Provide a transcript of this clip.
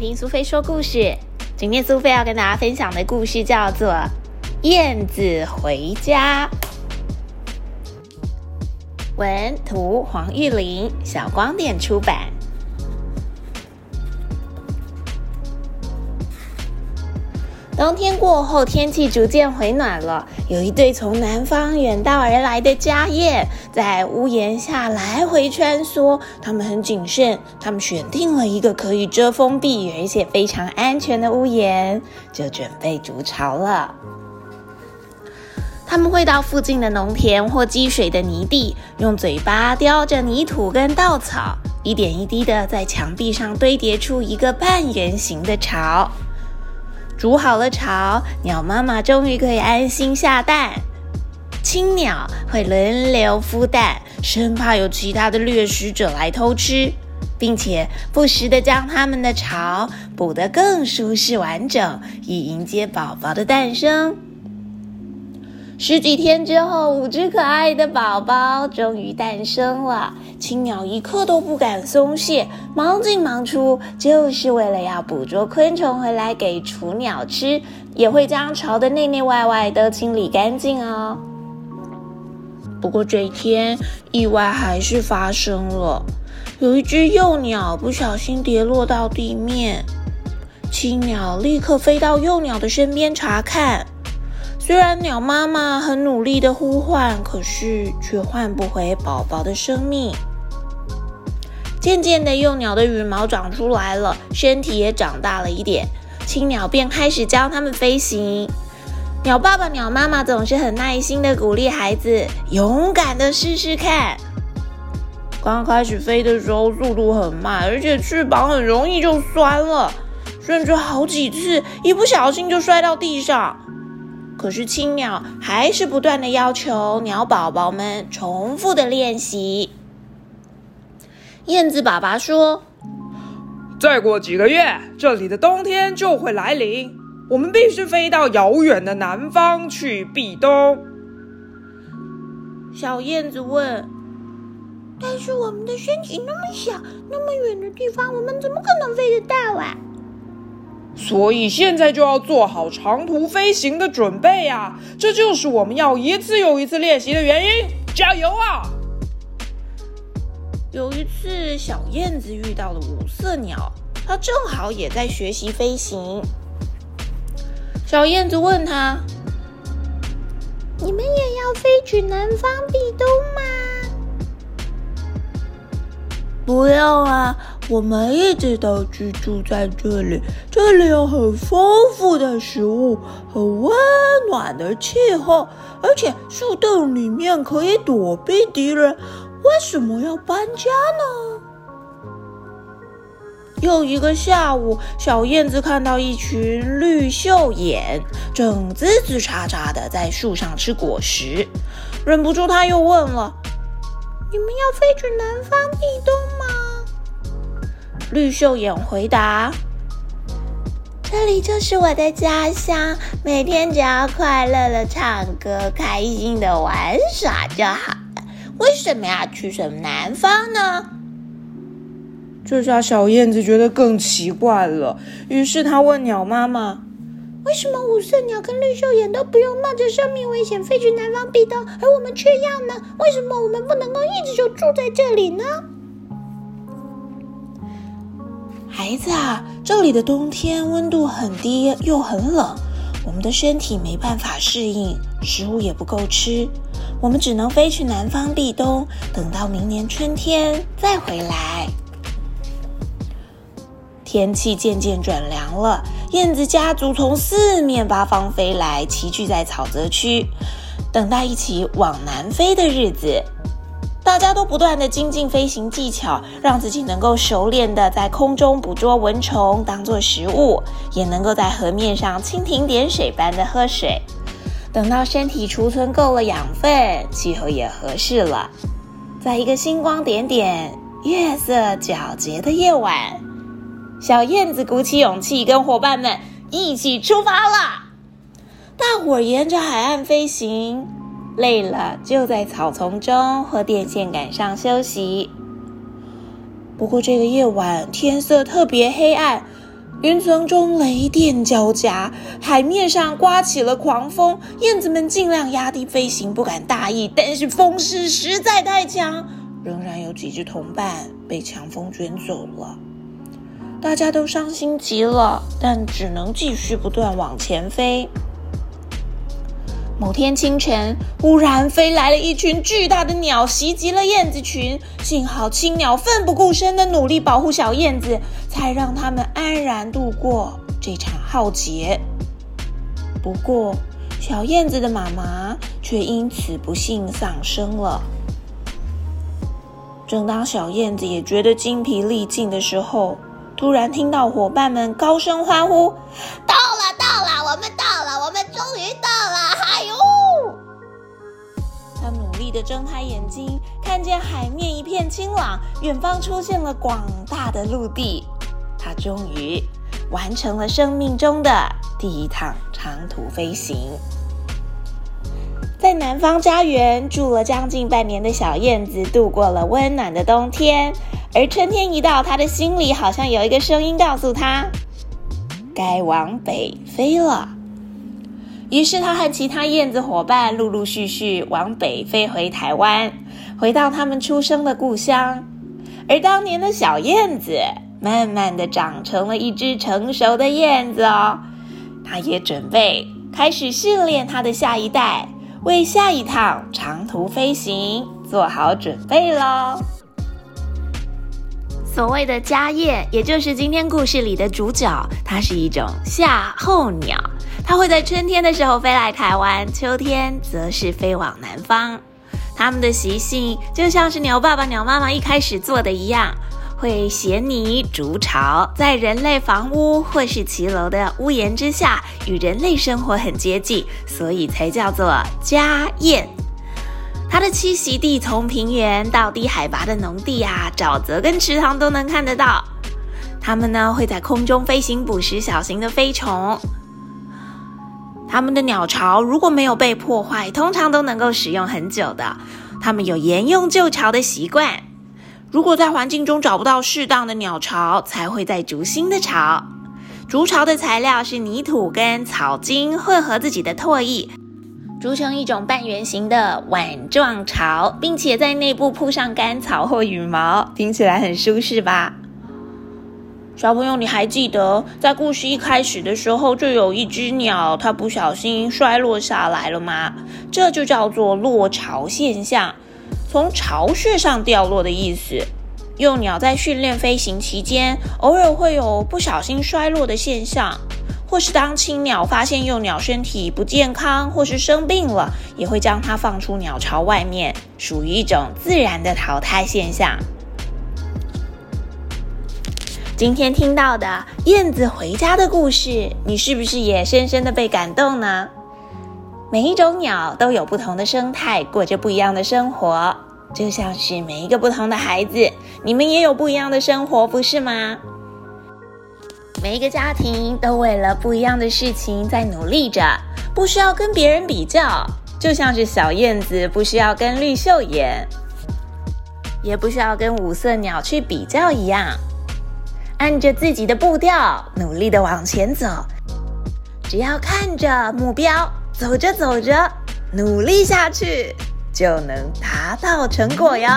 听苏菲说故事。今天苏菲要跟大家分享的故事叫做《燕子回家》。文图黄玉玲，小光点出版。冬天过后，天气逐渐回暖了。有一对从南方远道而来的家燕，在屋檐下来回穿梭。他们很谨慎，他们选定了一个可以遮风避雨而且非常安全的屋檐，就准备筑巢了。他们会到附近的农田或积水的泥地，用嘴巴叼着泥土跟稻草，一点一滴的在墙壁上堆叠出一个半圆形的巢。煮好了巢，鸟妈妈终于可以安心下蛋。青鸟会轮流孵蛋，生怕有其他的掠食者来偷吃，并且不时的将它们的巢补得更舒适完整，以迎接宝宝的诞生。十几天之后，五只可爱的宝宝终于诞生了。青鸟一刻都不敢松懈，忙进忙出，就是为了要捕捉昆虫回来给雏鸟吃，也会将巢的内内外外都清理干净哦。不过这一天，意外还是发生了，有一只幼鸟不小心跌落到地面，青鸟立刻飞到幼鸟的身边查看。虽然鸟妈妈很努力的呼唤，可是却换不回宝宝的生命。渐渐的，幼鸟的羽毛长出来了，身体也长大了一点，青鸟便开始教它们飞行。鸟爸爸、鸟妈妈总是很耐心的鼓励孩子，勇敢的试试看。刚开始飞的时候，速度很慢，而且翅膀很容易就酸了，甚至好几次一不小心就摔到地上。可是青鸟还是不断的要求鸟宝宝们重复的练习。燕子爸爸说：“再过几个月，这里的冬天就会来临，我们必须飞到遥远的南方去避冬。”小燕子问：“但是我们的身体那么小，那么远的地方，我们怎么可能飞得到啊？”所以现在就要做好长途飞行的准备呀！这就是我们要一次又一次练习的原因。加油啊！有一次，小燕子遇到了五色鸟，它正好也在学习飞行。小燕子问他：“你们也要飞去南方避冬吗？”“不要啊！”我们一直都居住在这里，这里有很丰富的食物，很温暖的气候，而且树洞里面可以躲避敌人。为什么要搬家呢？又一个下午，小燕子看到一群绿袖眼正滋滋喳喳的在树上吃果实，忍不住，他又问了：“你们要飞去南方避冬吗？”绿袖眼回答：“这里就是我的家乡，每天只要快乐的唱歌，开心的玩耍就好了。为什么要去什么南方呢？”这下小燕子觉得更奇怪了，于是她问鸟妈妈：“为什么五色鸟跟绿袖眼都不用冒着生命危险飞去南方避冬，而我们却要呢？为什么我们不能够一直就住在这里呢？”孩子啊，这里的冬天温度很低又很冷，我们的身体没办法适应，食物也不够吃，我们只能飞去南方避冬，等到明年春天再回来。天气渐渐转凉了，燕子家族从四面八方飞来，齐聚在草泽区，等待一起往南飞的日子。大家都不断的精进飞行技巧，让自己能够熟练的在空中捕捉蚊虫当做食物，也能够在河面上蜻蜓点水般的喝水。等到身体储存够了养分，气候也合适了，在一个星光点点、月色皎洁的夜晚，小燕子鼓起勇气，跟伙伴们一起出发了。大伙沿着海岸飞行。累了，就在草丛中或电线杆上休息。不过这个夜晚天色特别黑暗，云层中雷电交加，海面上刮起了狂风，燕子们尽量压低飞行，不敢大意。但是风势实在太强，仍然有几只同伴被强风卷走了。大家都伤心极了，但只能继续不断往前飞。某天清晨，忽然飞来了一群巨大的鸟，袭击了燕子群。幸好青鸟奋不顾身的努力保护小燕子，才让它们安然度过这场浩劫。不过，小燕子的妈妈却因此不幸丧生了。正当小燕子也觉得精疲力尽的时候，突然听到伙伴们高声欢呼：“到了，到了，我们到了，我们终于到了！”力地睁开眼睛，看见海面一片清朗，远方出现了广大的陆地。他终于完成了生命中的第一趟长途飞行。在南方家园住了将近半年的小燕子，度过了温暖的冬天。而春天一到，他的心里好像有一个声音告诉他，该往北飞了。于是，他和其他燕子伙伴陆陆续续往北飞回台湾，回到他们出生的故乡。而当年的小燕子，慢慢的长成了一只成熟的燕子哦。它也准备开始训练它的下一代，为下一趟长途飞行做好准备喽。所谓的家燕，也就是今天故事里的主角，它是一种夏候鸟，它会在春天的时候飞来台湾，秋天则是飞往南方。它们的习性就像是鸟爸爸、鸟妈妈一开始做的一样，会衔泥筑巢，在人类房屋或是骑楼的屋檐之下，与人类生活很接近，所以才叫做家燕。它的栖息地从平原到低海拔的农地啊、沼泽跟池塘都能看得到。它们呢会在空中飞行捕食小型的飞虫。它们的鸟巢如果没有被破坏，通常都能够使用很久的。它们有沿用旧巢的习惯。如果在环境中找不到适当的鸟巢，才会再筑新的巢。筑巢的材料是泥土跟草茎混合自己的唾液。筑成一种半圆形的碗状巢，并且在内部铺上干草或羽毛，听起来很舒适吧？小朋友，你还记得在故事一开始的时候，就有一只鸟，它不小心摔落下来了吗？这就叫做落巢现象，从巢穴上掉落的意思。幼鸟在训练飞行期间，偶尔会有不小心摔落的现象。或是当青鸟发现幼鸟身体不健康或是生病了，也会将它放出鸟巢外面，属于一种自然的淘汰现象。今天听到的燕子回家的故事，你是不是也深深的被感动呢？每一种鸟都有不同的生态，过着不一样的生活，就像是每一个不同的孩子，你们也有不一样的生活，不是吗？每一个家庭都为了不一样的事情在努力着，不需要跟别人比较，就像是小燕子不需要跟绿袖眼，也不需要跟五色鸟去比较一样，按着自己的步调努力的往前走，只要看着目标，走着走着，努力下去，就能达到成果哟。